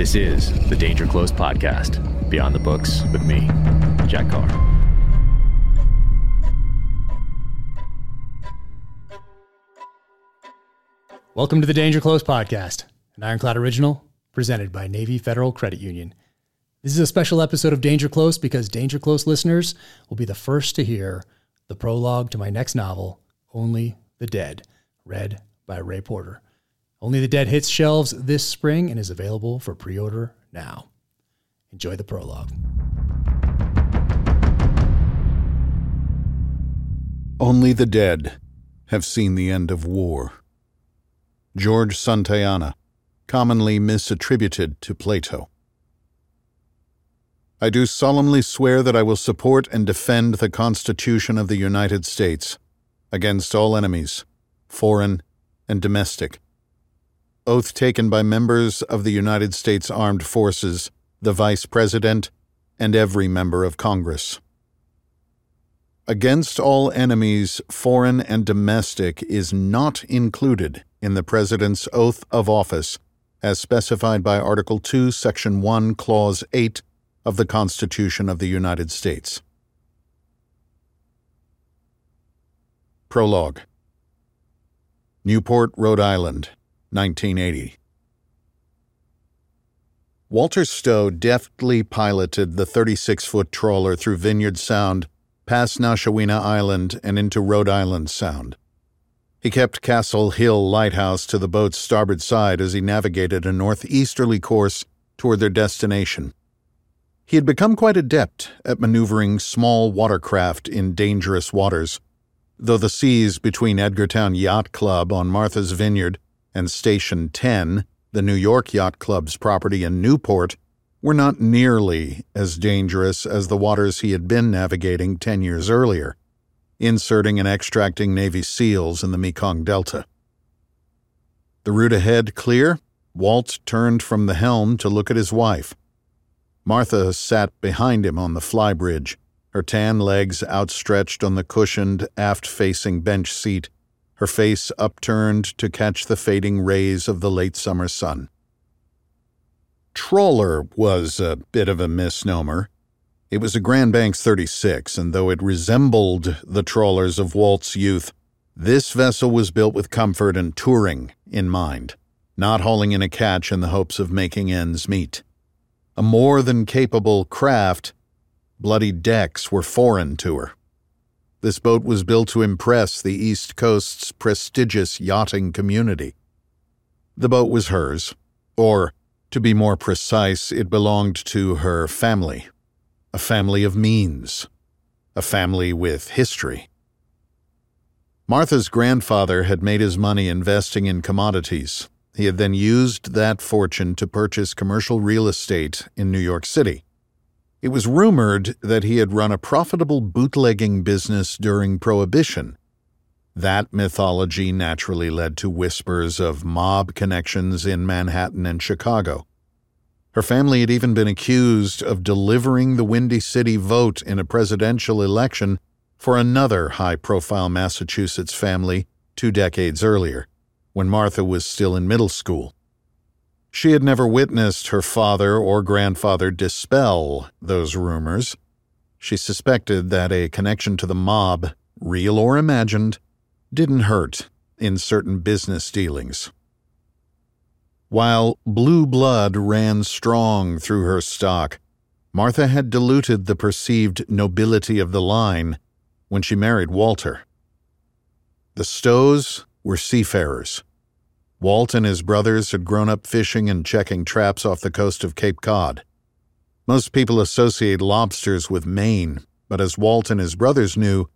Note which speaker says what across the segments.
Speaker 1: This is the Danger Close podcast, Beyond the Books with me, Jack Carr.
Speaker 2: Welcome to the Danger Close podcast, an Ironclad original presented by Navy Federal Credit Union. This is a special episode of Danger Close because Danger Close listeners will be the first to hear the prologue to my next novel, Only the Dead, read by Ray Porter. Only the Dead hits shelves this spring and is available for pre order now. Enjoy the prologue.
Speaker 3: Only the dead have seen the end of war. George Santayana, commonly misattributed to Plato. I do solemnly swear that I will support and defend the Constitution of the United States against all enemies, foreign and domestic. Oath taken by members of the United States Armed Forces, the Vice President, and every member of Congress. Against all enemies, foreign and domestic, is not included in the President's oath of office as specified by Article 2, Section 1, Clause 8 of the Constitution of the United States. Prologue Newport, Rhode Island, 1980. Walter Stowe deftly piloted the 36 foot trawler through Vineyard Sound, past Nashawena Island, and into Rhode Island Sound. He kept Castle Hill Lighthouse to the boat's starboard side as he navigated a northeasterly course toward their destination. He had become quite adept at maneuvering small watercraft in dangerous waters, though the seas between Edgartown Yacht Club on Martha's Vineyard and Station 10, the New York Yacht Club's property in Newport, were not nearly as dangerous as the waters he had been navigating 10 years earlier, inserting and extracting Navy SEALs in the Mekong Delta. The route ahead clear, Walt turned from the helm to look at his wife. Martha sat behind him on the flybridge, her tan legs outstretched on the cushioned, aft facing bench seat, her face upturned to catch the fading rays of the late summer sun. Trawler was a bit of a misnomer. It was a Grand Banks 36, and though it resembled the trawlers of Walt's youth, this vessel was built with comfort and touring in mind, not hauling in a catch in the hopes of making ends meet. A more than capable craft, bloody decks were foreign to her. This boat was built to impress the East Coast's prestigious yachting community. The boat was hers, or, to be more precise, it belonged to her family. A family of means. A family with history. Martha's grandfather had made his money investing in commodities. He had then used that fortune to purchase commercial real estate in New York City. It was rumored that he had run a profitable bootlegging business during Prohibition. That mythology naturally led to whispers of mob connections in Manhattan and Chicago. Her family had even been accused of delivering the Windy City vote in a presidential election for another high profile Massachusetts family two decades earlier, when Martha was still in middle school. She had never witnessed her father or grandfather dispel those rumors. She suspected that a connection to the mob, real or imagined, didn't hurt in certain business dealings. While blue blood ran strong through her stock, Martha had diluted the perceived nobility of the line when she married Walter. The Stowes were seafarers Walt and his brothers had grown up fishing and checking traps off the coast of Cape Cod. Most people associate lobsters with Maine, but as Walt and his brothers knew,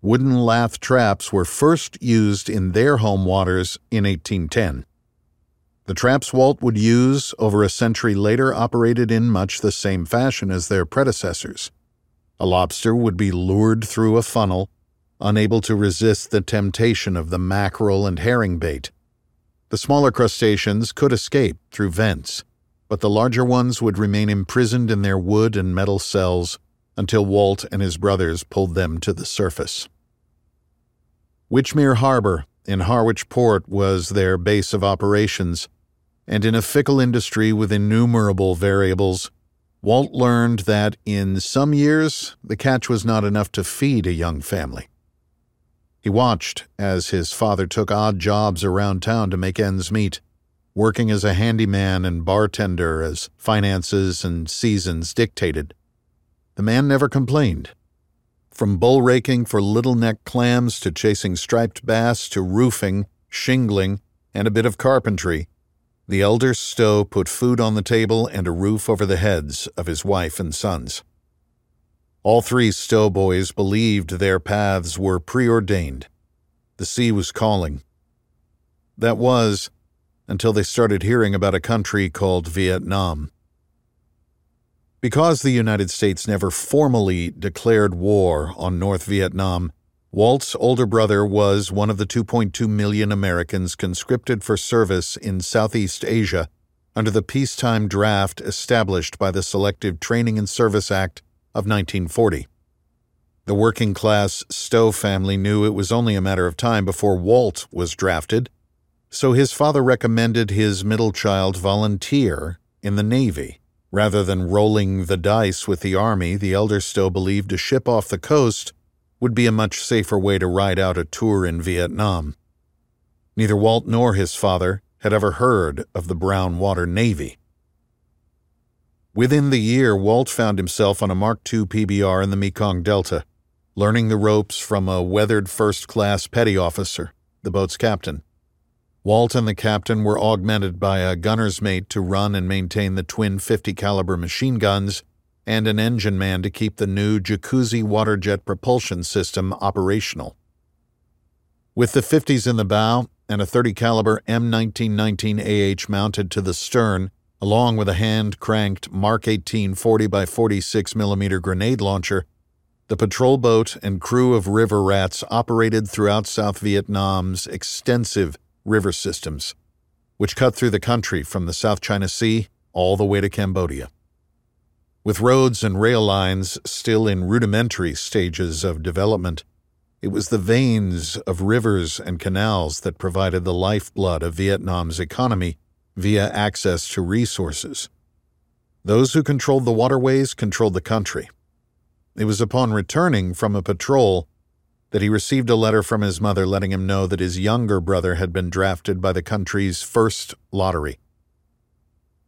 Speaker 3: wooden lath traps were first used in their home waters in 1810. The traps Walt would use over a century later operated in much the same fashion as their predecessors. A lobster would be lured through a funnel, unable to resist the temptation of the mackerel and herring bait. The smaller crustaceans could escape through vents, but the larger ones would remain imprisoned in their wood and metal cells until Walt and his brothers pulled them to the surface. Wychmere Harbor in Harwich Port was their base of operations, And in a fickle industry with innumerable variables, Walt learned that in some years the catch was not enough to feed a young family. He watched as his father took odd jobs around town to make ends meet, working as a handyman and bartender as finances and seasons dictated. The man never complained. From bull raking for little neck clams to chasing striped bass to roofing, shingling, and a bit of carpentry, the elder Stowe put food on the table and a roof over the heads of his wife and sons. All three Stowe boys believed their paths were preordained. The sea was calling. That was until they started hearing about a country called Vietnam. Because the United States never formally declared war on North Vietnam, Walt's older brother was one of the 2.2 million Americans conscripted for service in Southeast Asia under the peacetime draft established by the Selective Training and Service Act of 1940. The working class Stowe family knew it was only a matter of time before Walt was drafted, so his father recommended his middle child volunteer in the Navy. Rather than rolling the dice with the Army, the elder Stowe believed a ship off the coast would be a much safer way to ride out a tour in Vietnam. Neither Walt nor his father had ever heard of the Brown Water Navy. Within the year, Walt found himself on a Mark II PBR in the Mekong Delta, learning the ropes from a weathered first class petty officer, the boat's captain. Walt and the captain were augmented by a gunner's mate to run and maintain the twin 50 caliber machine guns and an engine man to keep the new Jacuzzi water jet propulsion system operational. With the 50s in the bow and a 30 caliber M1919 AH mounted to the stern, along with a hand cranked Mark 18 40 by 46 mm grenade launcher, the patrol boat and crew of river rats operated throughout South Vietnam's extensive river systems, which cut through the country from the South China Sea all the way to Cambodia. With roads and rail lines still in rudimentary stages of development, it was the veins of rivers and canals that provided the lifeblood of Vietnam's economy via access to resources. Those who controlled the waterways controlled the country. It was upon returning from a patrol that he received a letter from his mother letting him know that his younger brother had been drafted by the country's first lottery.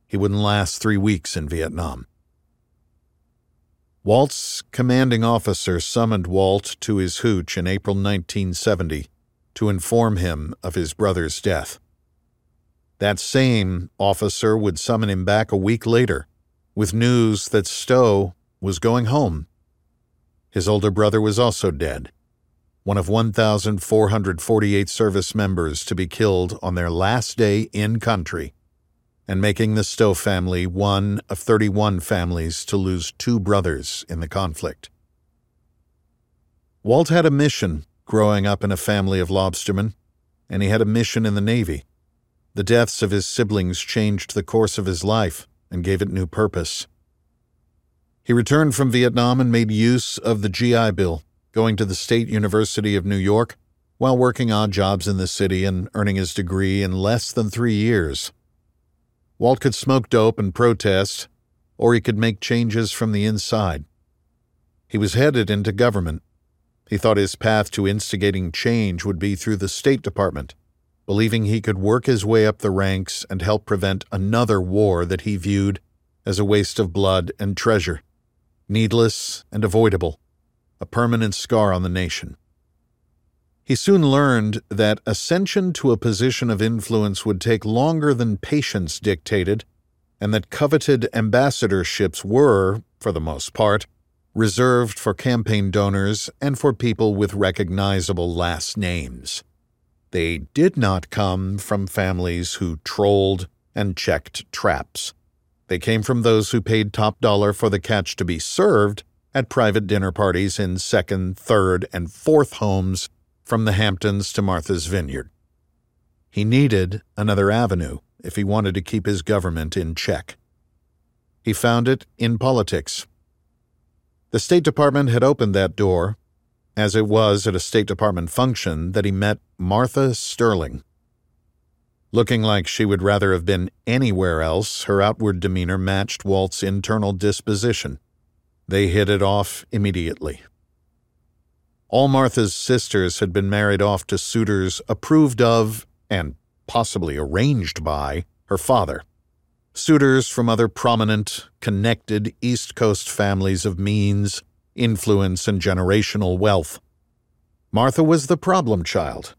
Speaker 3: He wouldn't last three weeks in Vietnam. Walt's commanding officer summoned Walt to his hooch in April 1970 to inform him of his brother's death. That same officer would summon him back a week later with news that Stowe was going home. His older brother was also dead, one of 1,448 service members to be killed on their last day in country, and making the Stowe family one of 31 families to lose two brothers in the conflict. Walt had a mission growing up in a family of lobstermen, and he had a mission in the Navy. The deaths of his siblings changed the course of his life and gave it new purpose. He returned from Vietnam and made use of the GI Bill, going to the State University of New York while working odd jobs in the city and earning his degree in less than three years. Walt could smoke dope and protest, or he could make changes from the inside. He was headed into government. He thought his path to instigating change would be through the State Department believing he could work his way up the ranks and help prevent another war that he viewed as a waste of blood and treasure, needless and avoidable, a permanent scar on the nation. He soon learned that ascension to a position of influence would take longer than patience dictated, and that coveted ambassadorships were, for the most part, reserved for campaign donors and for people with recognizable last names. They did not come from families who trolled and checked traps. They came from those who paid top dollar for the catch to be served at private dinner parties in second, third, and fourth homes from the Hamptons to Martha's Vineyard. He needed another avenue if he wanted to keep his government in check. He found it in politics. The State Department had opened that door as it was at a State Department function that he met Martha Sterling. Looking like she would rather have been anywhere else, her outward demeanor matched Walt's internal disposition. They hit it off immediately. All Martha's sisters had been married off to suitors approved of, and possibly arranged by, her father. Suitors from other prominent, connected East Coast families of means, influence, and generational wealth. Martha was the problem child.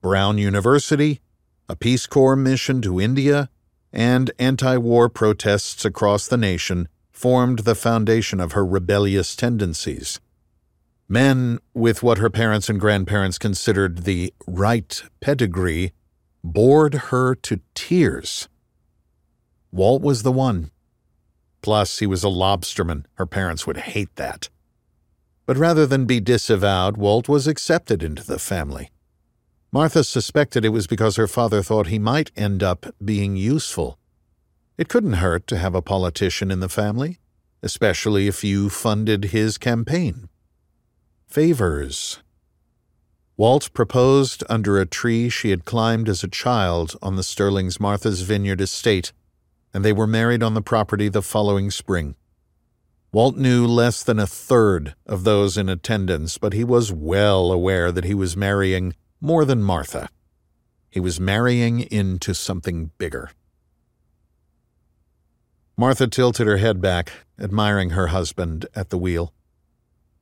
Speaker 3: Brown University, a Peace Corps mission to India, and anti war protests across the nation formed the foundation of her rebellious tendencies. Men with what her parents and grandparents considered the right pedigree bored her to tears. Walt was the one. Plus, he was a lobsterman. Her parents would hate that. But rather than be disavowed, Walt was accepted into the family. Martha suspected it was because her father thought he might end up being useful. It couldn't hurt to have a politician in the family, especially if you funded his campaign. Favors. Walt proposed under a tree she had climbed as a child on the Sterling's Martha's Vineyard estate, and they were married on the property the following spring. Walt knew less than a third of those in attendance, but he was well aware that he was marrying more than Martha. He was marrying into something bigger. Martha tilted her head back, admiring her husband at the wheel.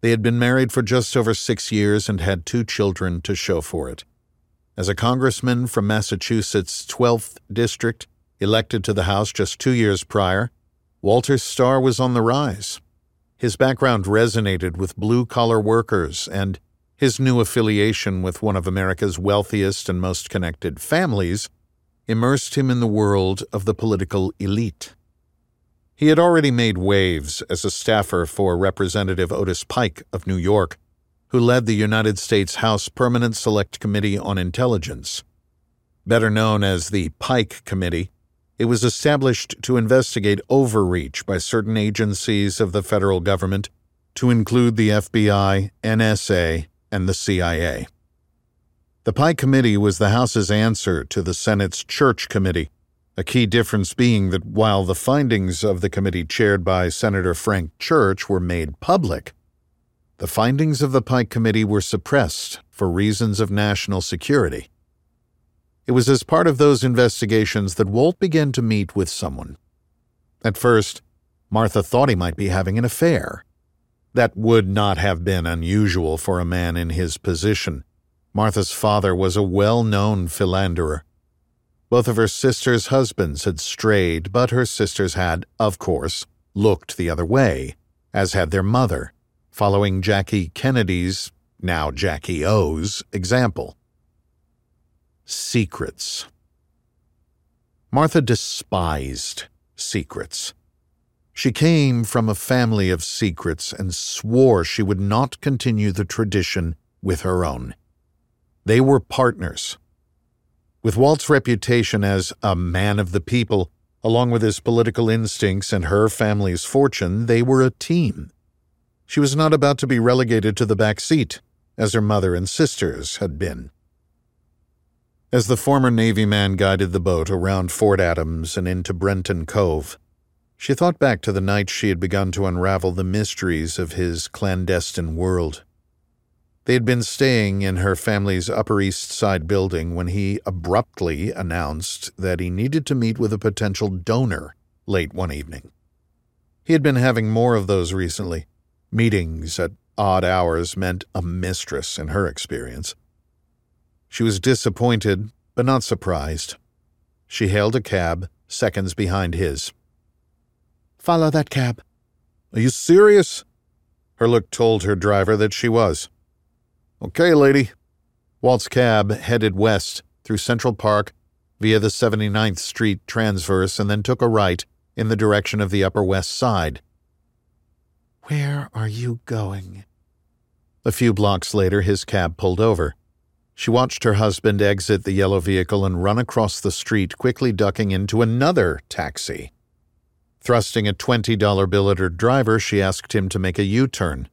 Speaker 3: They had been married for just over six years and had two children to show for it. As a congressman from Massachusetts' 12th district, elected to the House just two years prior, Walter's star was on the rise. His background resonated with blue collar workers and his new affiliation with one of America's wealthiest and most connected families immersed him in the world of the political elite. He had already made waves as a staffer for Representative Otis Pike of New York, who led the United States House Permanent Select Committee on Intelligence. Better known as the Pike Committee, it was established to investigate overreach by certain agencies of the federal government, to include the FBI, NSA, and the CIA. The Pike Committee was the House's answer to the Senate's Church Committee, a key difference being that while the findings of the committee chaired by Senator Frank Church were made public, the findings of the Pike Committee were suppressed for reasons of national security. It was as part of those investigations that Walt began to meet with someone. At first, Martha thought he might be having an affair. That would not have been unusual for a man in his position. Martha's father was a well known philanderer. Both of her sisters' husbands had strayed, but her sisters had, of course, looked the other way, as had their mother, following Jackie Kennedy's, now Jackie O's, example. Secrets. Martha despised secrets. She came from a family of secrets and swore she would not continue the tradition with her own. They were partners. With Walt's reputation as a man of the people, along with his political instincts and her family's fortune, they were a team. She was not about to be relegated to the back seat, as her mother and sisters had been. As the former Navy man guided the boat around Fort Adams and into Brenton Cove, she thought back to the night she had begun to unravel the mysteries of his clandestine world. They had been staying in her family's Upper East Side building when he abruptly announced that he needed to meet with a potential donor late one evening. He had been having more of those recently. Meetings at odd hours meant a mistress in her experience. She was disappointed, but not surprised. She hailed a cab, seconds behind his.
Speaker 2: Follow that cab.
Speaker 3: Are you serious? Her look told her driver that she was. Okay, lady. Walt's cab headed west through Central Park via the 79th Street transverse and then took a right in the direction of the Upper West Side.
Speaker 2: Where are you going?
Speaker 3: A few blocks later, his cab pulled over. She watched her husband exit the yellow vehicle and run across the street, quickly ducking into another taxi. Thrusting a $20 bill at her driver, she asked him to make a U turn.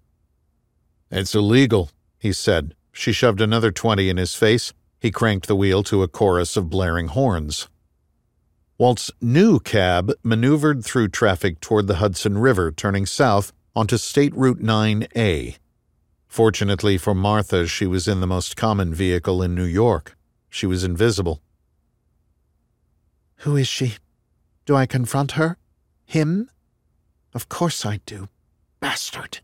Speaker 3: It's illegal, he said. She shoved another 20 in his face, He cranked the wheel to a chorus of blaring horns. Walt's new cab maneuvered through traffic toward the Hudson River, turning south onto State Route 9A. Fortunately for Martha, she was in the most common vehicle in New York. She was invisible.
Speaker 4: Who is she? Do I confront her? Him? Of course I do. Bastard.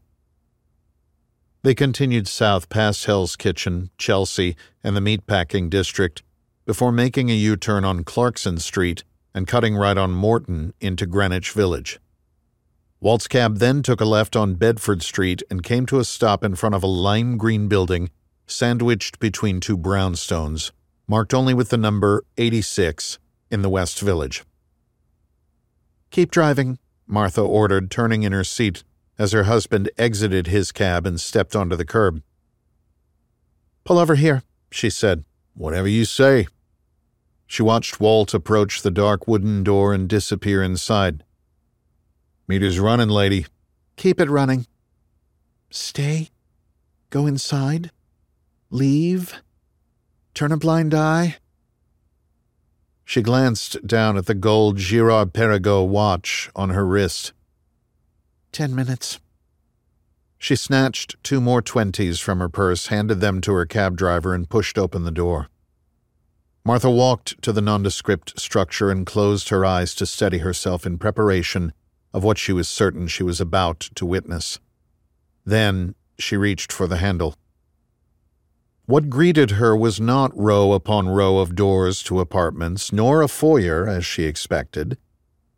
Speaker 3: They continued south past Hell's Kitchen, Chelsea, and the meatpacking district before making a U turn on Clarkson Street and cutting right on Morton into Greenwich Village. Walt's cab then took a left on Bedford Street and came to a stop in front of a lime green building sandwiched between two brownstones, marked only with the number 86 in the West Village.
Speaker 4: Keep driving,
Speaker 3: Martha ordered, turning in her seat as her husband exited his cab and stepped onto the curb.
Speaker 4: Pull over here, she said.
Speaker 3: Whatever you say. She watched Walt approach the dark wooden door and disappear inside. Meter's running, lady.
Speaker 4: Keep it running. Stay. Go inside. Leave. Turn a blind eye.
Speaker 3: She glanced down at the gold Girard Perregaux watch on her wrist.
Speaker 4: Ten minutes.
Speaker 3: She snatched two more twenties from her purse, handed them to her cab driver, and pushed open the door. Martha walked to the nondescript structure and closed her eyes to steady herself in preparation of what she was certain she was about to witness. Then she reached for the handle. What greeted her was not row upon row of doors to apartments, nor a foyer, as she expected.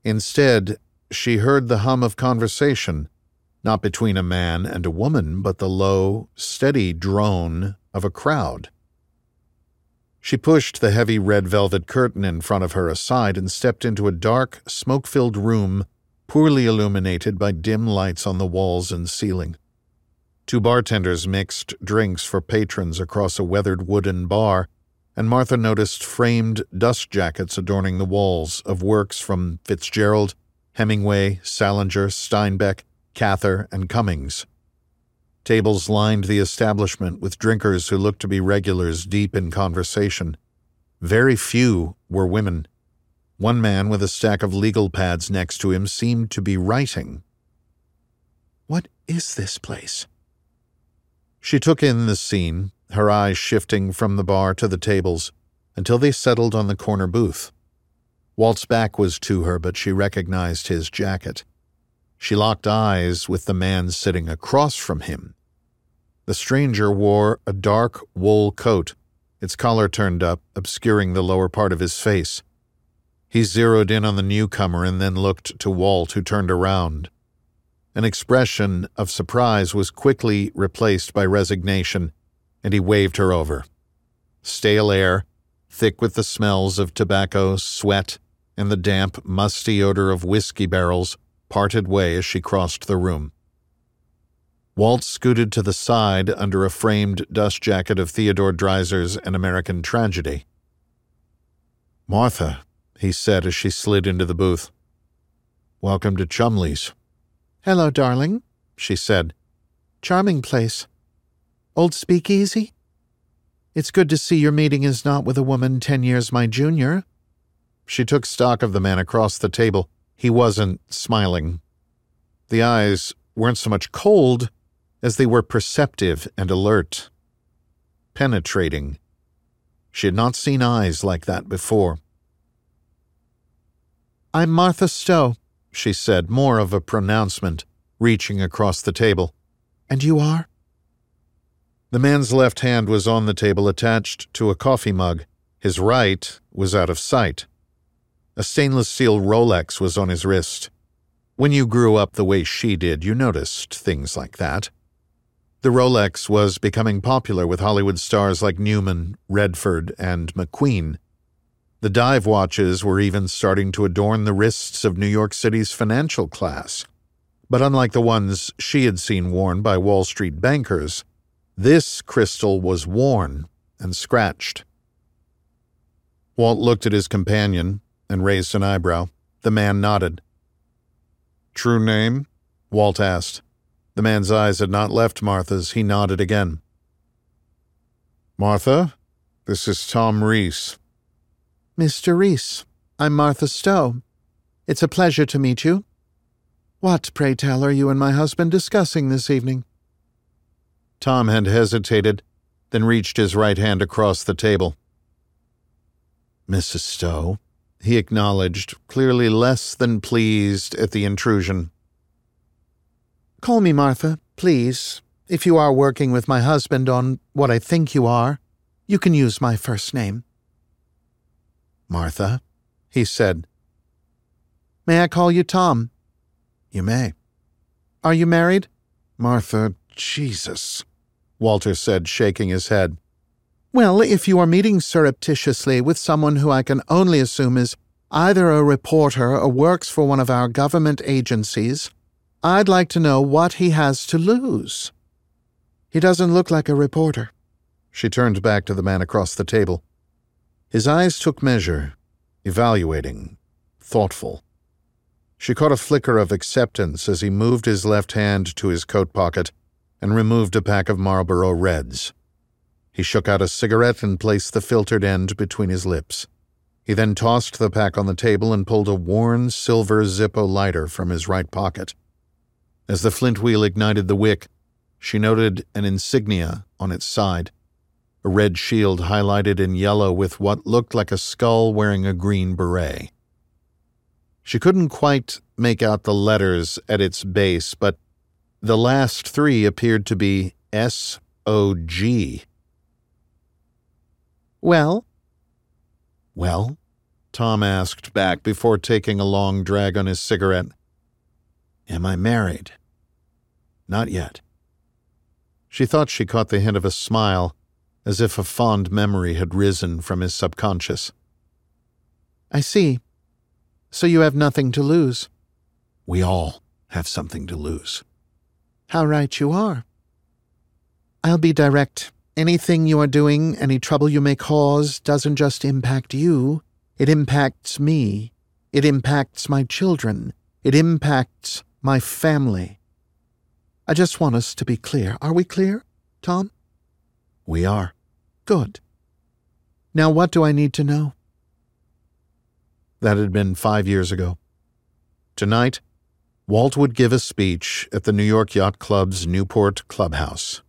Speaker 3: Instead, she heard the hum of conversation, not between a man and a woman, but the low, steady drone of a crowd. She pushed the heavy red velvet curtain in front of her aside and stepped into a dark, smoke filled room, poorly illuminated by dim lights on the walls and ceiling. Two bartenders mixed drinks for patrons across a weathered wooden bar, and Martha noticed framed dust jackets adorning the walls of works from Fitzgerald, Hemingway, Salinger, Steinbeck, Cather, and Cummings. Tables lined the establishment with drinkers who looked to be regulars deep in conversation. Very few were women. One man with a stack of legal pads next to him seemed to be writing.
Speaker 4: What is this place?
Speaker 3: She took in the scene, her eyes shifting from the bar to the tables, until they settled on the corner booth. Walt's back was to her, but she recognized his jacket. She locked eyes with the man sitting across from him. The stranger wore a dark wool coat, its collar turned up, obscuring the lower part of his face. He zeroed in on the newcomer and then looked to Walt, who turned around. An expression of surprise was quickly replaced by resignation, and he waved her over. Stale air, thick with the smells of tobacco, sweat, and the damp, musty odor of whiskey barrels, parted way as she crossed the room. Walt scooted to the side under a framed dust jacket of Theodore Dreiser's An American Tragedy. Martha, he said as she slid into the booth. Welcome to Chumley's.
Speaker 4: Hello, darling, she said. Charming place. Old speakeasy? It's good to see your meeting is not with a woman ten years my junior.
Speaker 3: She took stock of the man across the table. He wasn't smiling. The eyes weren't so much cold as they were perceptive and alert, penetrating. She had not seen eyes like that before.
Speaker 4: I'm Martha Stowe,
Speaker 3: she said, more of a pronouncement, reaching across the table.
Speaker 4: And you are?
Speaker 3: The man's left hand was on the table attached to a coffee mug. His right was out of sight. A stainless steel Rolex was on his wrist. When you grew up the way she did, you noticed things like that. The Rolex was becoming popular with Hollywood stars like Newman, Redford, and McQueen. The dive watches were even starting to adorn the wrists of New York City's financial class. But unlike the ones she had seen worn by Wall Street bankers, this crystal was worn and scratched. Walt looked at his companion and raised an eyebrow. The man nodded. True name? Walt asked. The man's eyes had not left Martha's. He nodded again. Martha? This is Tom Reece.
Speaker 4: Mr. Reece, I'm Martha Stowe. It's a pleasure to meet you. What, pray tell, are you and my husband discussing this evening?
Speaker 3: Tom had hesitated, then reached his right hand across the table. Mrs. Stowe, he acknowledged, clearly less than pleased at the intrusion.
Speaker 4: Call me Martha, please. If you are working with my husband on what I think you are, you can use my first name.
Speaker 3: Martha, he said.
Speaker 4: May I call you Tom?
Speaker 3: You may.
Speaker 4: Are you married?
Speaker 3: Martha, Jesus, Walter said, shaking his head.
Speaker 4: Well, if you are meeting surreptitiously with someone who I can only assume is either a reporter or works for one of our government agencies, I'd like to know what he has to lose. He doesn't look like a reporter.
Speaker 3: She turned back to the man across the table. His eyes took measure, evaluating, thoughtful. She caught a flicker of acceptance as he moved his left hand to his coat pocket and removed a pack of Marlboro Reds. He shook out a cigarette and placed the filtered end between his lips. He then tossed the pack on the table and pulled a worn silver Zippo lighter from his right pocket. As the flint wheel ignited the wick, she noted an insignia on its side a red shield highlighted in yellow with what looked like a skull wearing a green beret. She couldn't quite make out the letters at its base, but the last three appeared to be S O G.
Speaker 4: Well?
Speaker 3: Well? Tom asked back before taking a long drag on his cigarette. Am I married? Not yet. She thought she caught the hint of a smile, as if a fond memory had risen from his subconscious.
Speaker 4: I see. So you have nothing to lose.
Speaker 3: We all have something to lose.
Speaker 4: How right you are. I'll be direct. Anything you are doing, any trouble you may cause, doesn't just impact you, it impacts me. It impacts my children. It impacts my family. I just want us to be clear. Are we clear, Tom?
Speaker 3: We are.
Speaker 4: Good. Now, what do I need to know?
Speaker 3: That had been five years ago. Tonight, Walt would give a speech at the New York Yacht Club's Newport Clubhouse.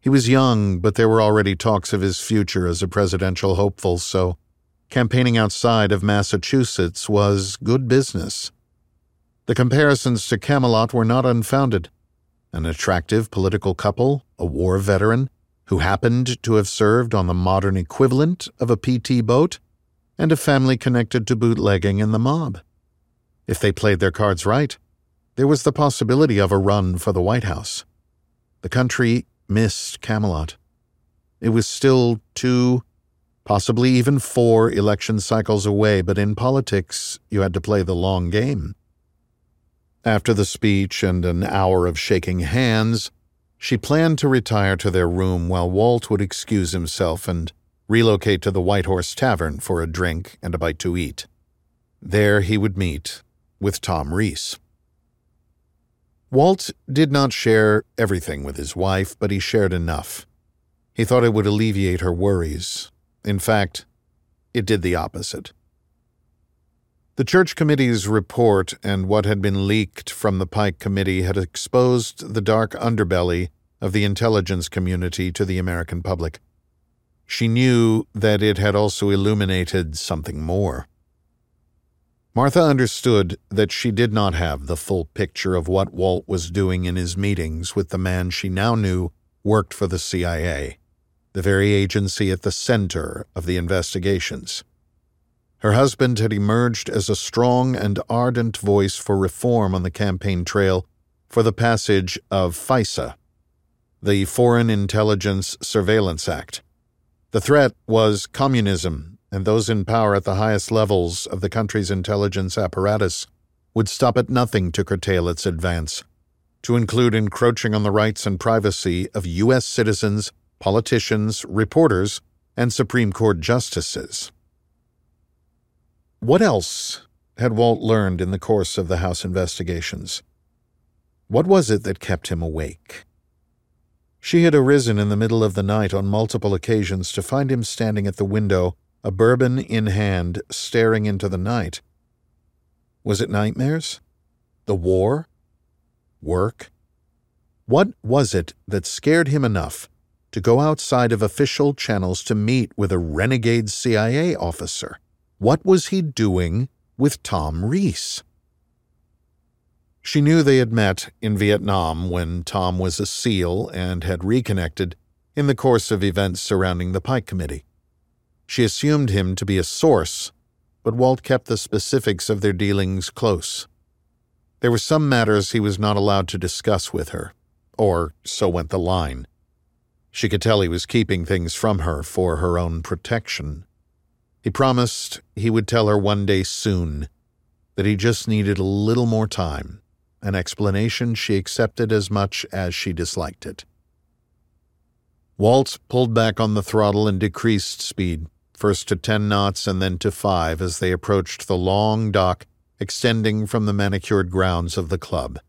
Speaker 3: He was young, but there were already talks of his future as a presidential hopeful, so campaigning outside of Massachusetts was good business. The comparisons to Camelot were not unfounded. An attractive political couple, a war veteran, who happened to have served on the modern equivalent of a PT boat, and a family connected to bootlegging and the mob. If they played their cards right, there was the possibility of a run for the White House. The country missed Camelot. It was still two, possibly even four election cycles away, but in politics, you had to play the long game. After the speech and an hour of shaking hands, she planned to retire to their room while Walt would excuse himself and relocate to the White Horse Tavern for a drink and a bite to eat. There he would meet with Tom Reece. Walt did not share everything with his wife, but he shared enough. He thought it would alleviate her worries. In fact, it did the opposite. The church committee's report and what had been leaked from the Pike Committee had exposed the dark underbelly of the intelligence community to the American public. She knew that it had also illuminated something more. Martha understood that she did not have the full picture of what Walt was doing in his meetings with the man she now knew worked for the CIA, the very agency at the center of the investigations. Her husband had emerged as a strong and ardent voice for reform on the campaign trail for the passage of FISA, the Foreign Intelligence Surveillance Act. The threat was communism and those in power at the highest levels of the country's intelligence apparatus would stop at nothing to curtail its advance, to include encroaching on the rights and privacy of U.S. citizens, politicians, reporters, and Supreme Court justices. What else had Walt learned in the course of the House investigations? What was it that kept him awake? She had arisen in the middle of the night on multiple occasions to find him standing at the window, a bourbon in hand, staring into the night. Was it nightmares? The war? Work? What was it that scared him enough to go outside of official channels to meet with a renegade CIA officer? What was he doing with Tom Reece? She knew they had met in Vietnam when Tom was a SEAL and had reconnected in the course of events surrounding the Pike Committee. She assumed him to be a source, but Walt kept the specifics of their dealings close. There were some matters he was not allowed to discuss with her, or so went the line. She could tell he was keeping things from her for her own protection. He promised he would tell her one day soon that he just needed a little more time an explanation she accepted as much as she disliked it. Walt pulled back on the throttle and decreased speed, first to 10 knots and then to 5 as they approached the long dock extending from the manicured grounds of the club.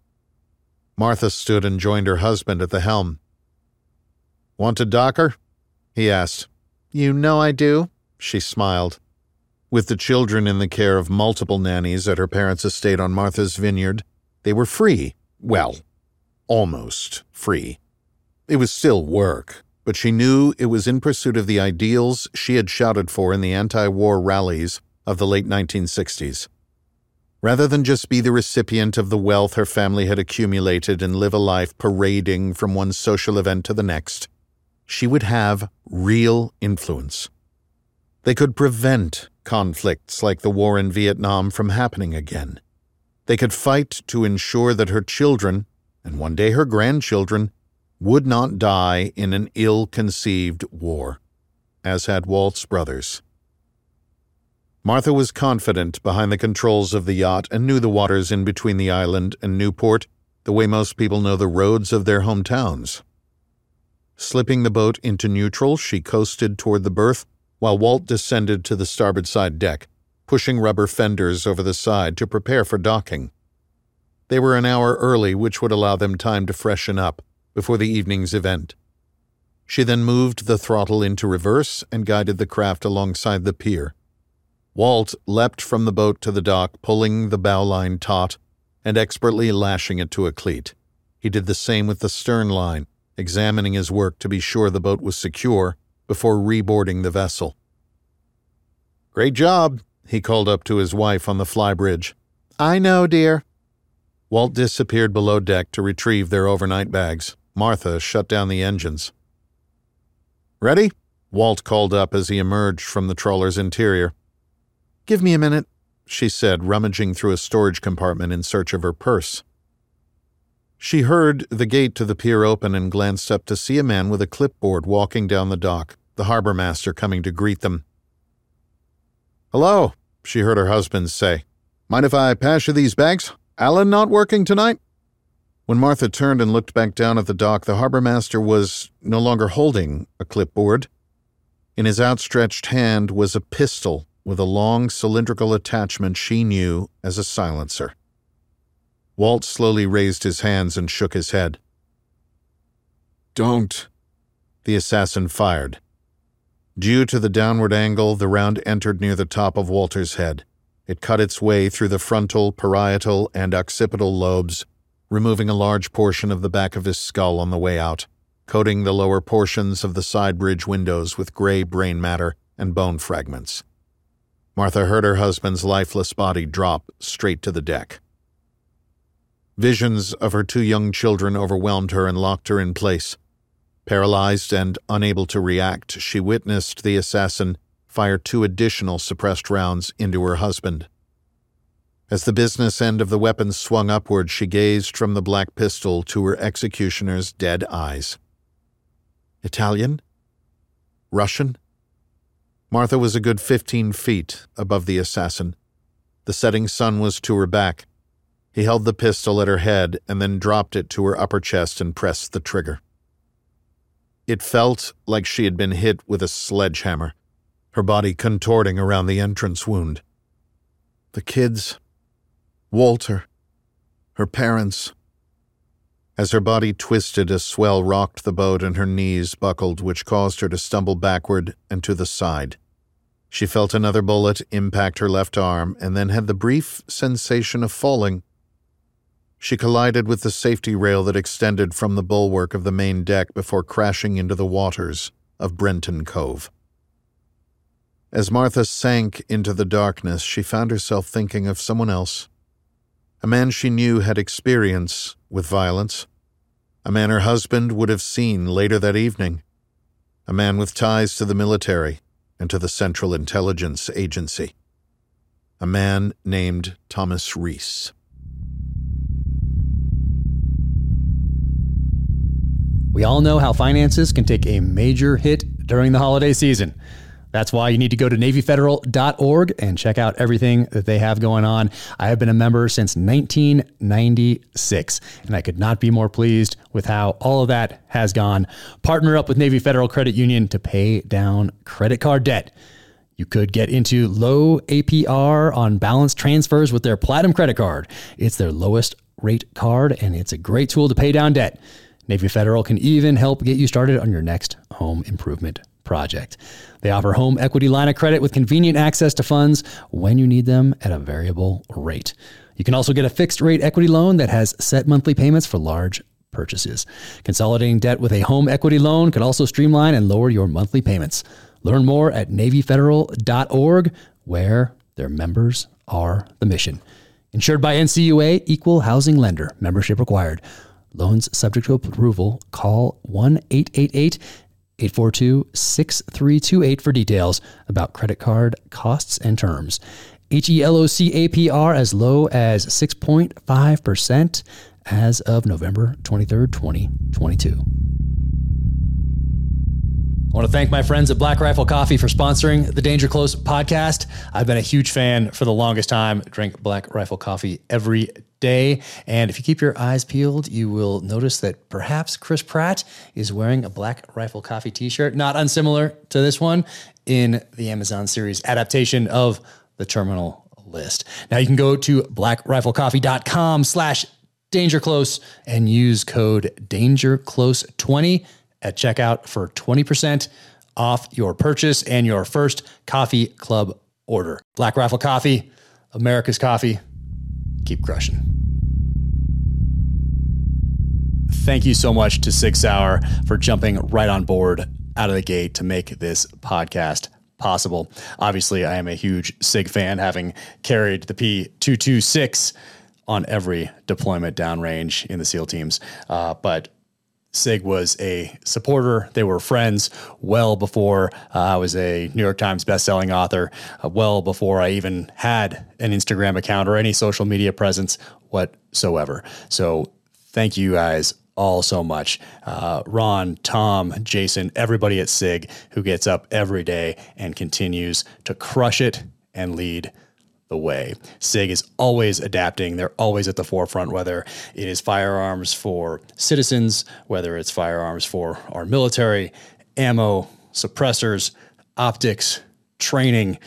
Speaker 3: Martha stood and joined her husband at the helm. Want a docker? he asked.
Speaker 4: You know I do,
Speaker 3: she smiled. With the children in the care of multiple nannies at her parents' estate on Martha's Vineyard, they were free. Well, almost free. It was still work, but she knew it was in pursuit of the ideals she had shouted for in the anti war rallies of the late 1960s. Rather than just be the recipient of the wealth her family had accumulated and live a life parading from one social event to the next, she would have real influence. They could prevent conflicts like the war in Vietnam from happening again. They could fight to ensure that her children, and one day her grandchildren, would not die in an ill conceived war, as had Walt's brothers. Martha was confident behind the controls of the yacht and knew the waters in between the island and Newport the way most people know the roads of their hometowns. Slipping the boat into neutral, she coasted toward the berth while Walt descended to the starboard side deck pushing rubber fenders over the side to prepare for docking. They were an hour early, which would allow them time to freshen up before the evening's event. She then moved the throttle into reverse and guided the craft alongside the pier. Walt leapt from the boat to the dock, pulling the bowline taut and expertly lashing it to a cleat. He did the same with the stern line, examining his work to be sure the boat was secure before reboarding the vessel. Great job, he called up to his wife on the flybridge.
Speaker 4: I know, dear.
Speaker 3: Walt disappeared below deck to retrieve their overnight bags. Martha shut down the engines. Ready? Walt called up as he emerged from the trawler's interior.
Speaker 4: Give me a minute,
Speaker 3: she said, rummaging through a storage compartment in search of her purse. She heard the gate to the pier open and glanced up to see a man with a clipboard walking down the dock, the harbor master coming to greet them. Hello, she heard her husband say. Mind if I pass you these bags? Alan not working tonight? When Martha turned and looked back down at the dock, the harbor master was no longer holding a clipboard. In his outstretched hand was a pistol with a long cylindrical attachment she knew as a silencer. Walt slowly raised his hands and shook his head. Don't. The assassin fired. Due to the downward angle, the round entered near the top of Walter's head. It cut its way through the frontal, parietal, and occipital lobes, removing a large portion of the back of his skull on the way out, coating the lower portions of the side bridge windows with gray brain matter and bone fragments. Martha heard her husband's lifeless body drop straight to the deck. Visions of her two young children overwhelmed her and locked her in place. Paralyzed and unable to react, she witnessed the assassin fire two additional suppressed rounds into her husband. As the business end of the weapon swung upward, she gazed from the black pistol to her executioner's dead eyes. Italian? Russian? Martha was a good fifteen feet above the assassin. The setting sun was to her back. He held the pistol at her head and then dropped it to her upper chest and pressed the trigger. It felt like she had been hit with a sledgehammer, her body contorting around the entrance wound. The kids, Walter, her parents. As her body twisted, a swell rocked the boat and her knees buckled, which caused her to stumble backward and to the side. She felt another bullet impact her left arm and then had the brief sensation of falling. She collided with the safety rail that extended from the bulwark of the main deck before crashing into the waters of Brenton Cove. As Martha sank into the darkness, she found herself thinking of someone else. A man she knew had experience with violence. A man her husband would have seen later that evening. A man with ties to the military and to the Central Intelligence Agency. A man named Thomas Reece.
Speaker 2: We all know how finances can take a major hit during the holiday season. That's why you need to go to NavyFederal.org and check out everything that they have going on. I have been a member since 1996, and I could not be more pleased with how all of that has gone. Partner up with Navy Federal Credit Union to pay down credit card debt. You could get into low APR on balance transfers with their Platinum credit card. It's their lowest rate card, and it's a great tool to pay down debt. Navy Federal can even help get you started on your next home improvement project. They offer home equity line of credit with convenient access to funds when you need them at a variable rate. You can also get a fixed rate equity loan that has set monthly payments for large purchases. Consolidating debt with a home equity loan could also streamline and lower your monthly payments. Learn more at NavyFederal.org, where their members are the mission. Insured by NCUA, equal housing lender, membership required. Loans subject to approval. Call 1 888 842 6328 for details about credit card costs and terms. HELOC APR as low as 6.5% as of November 23rd, 2022. I want to thank my friends at Black Rifle Coffee for sponsoring the Danger Close podcast. I've been a huge fan for the longest time. Drink Black Rifle Coffee every day. And if you keep your eyes peeled, you will notice that perhaps Chris Pratt is wearing a Black Rifle Coffee t shirt, not unsimilar to this one in the Amazon series adaptation of the Terminal List. Now you can go to blackriflecoffee.com slash dangerclose and use code dangerclose20 at checkout for 20% off your purchase and your first coffee club order. Black Rifle Coffee, America's coffee. Keep crushing. Thank you so much to Sig Sauer for jumping right on board out of the gate to make this podcast possible. Obviously, I am a huge SIG fan, having carried the P226 on every deployment downrange in the SEAL teams. Uh, but Sig was a supporter. They were friends well before uh, I was a New York Times bestselling author, uh, well before I even had an Instagram account or any social media presence whatsoever. So thank you guys all so much. Uh, Ron, Tom, Jason, everybody at SIG who gets up every day and continues to crush it and lead the way. SIG is always adapting. They're always at the forefront, whether it is firearms for citizens, whether it's firearms for our military, ammo, suppressors, optics, training,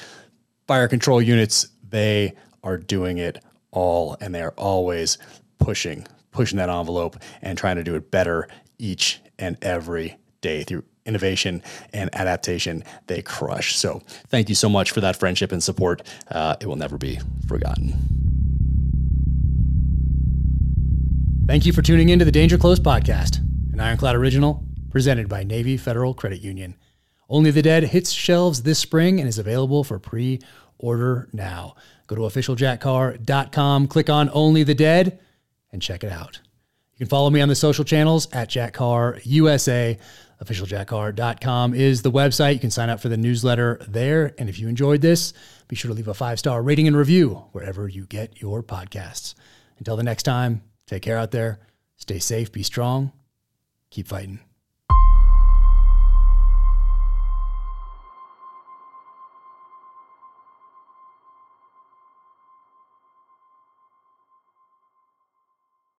Speaker 2: fire control units. They are doing it all, and they are always pushing, pushing that envelope and trying to do it better each and every day through innovation and adaptation they crush. So thank you so much for that friendship and support. Uh, it will never be forgotten. Thank you for tuning in to the Danger Close podcast, an Ironclad original presented by Navy Federal Credit Union. Only the Dead hits shelves this spring and is available for pre order now. Go to officialjackcarr.com, click on Only the Dead, and check it out. You can follow me on the social channels at Jack Carr USA. OfficialJackCarr.com is the website. You can sign up for the newsletter there. And if you enjoyed this, be sure to leave a five star rating and review wherever you get your podcasts. Until the next time, take care out there. Stay safe, be strong, keep fighting.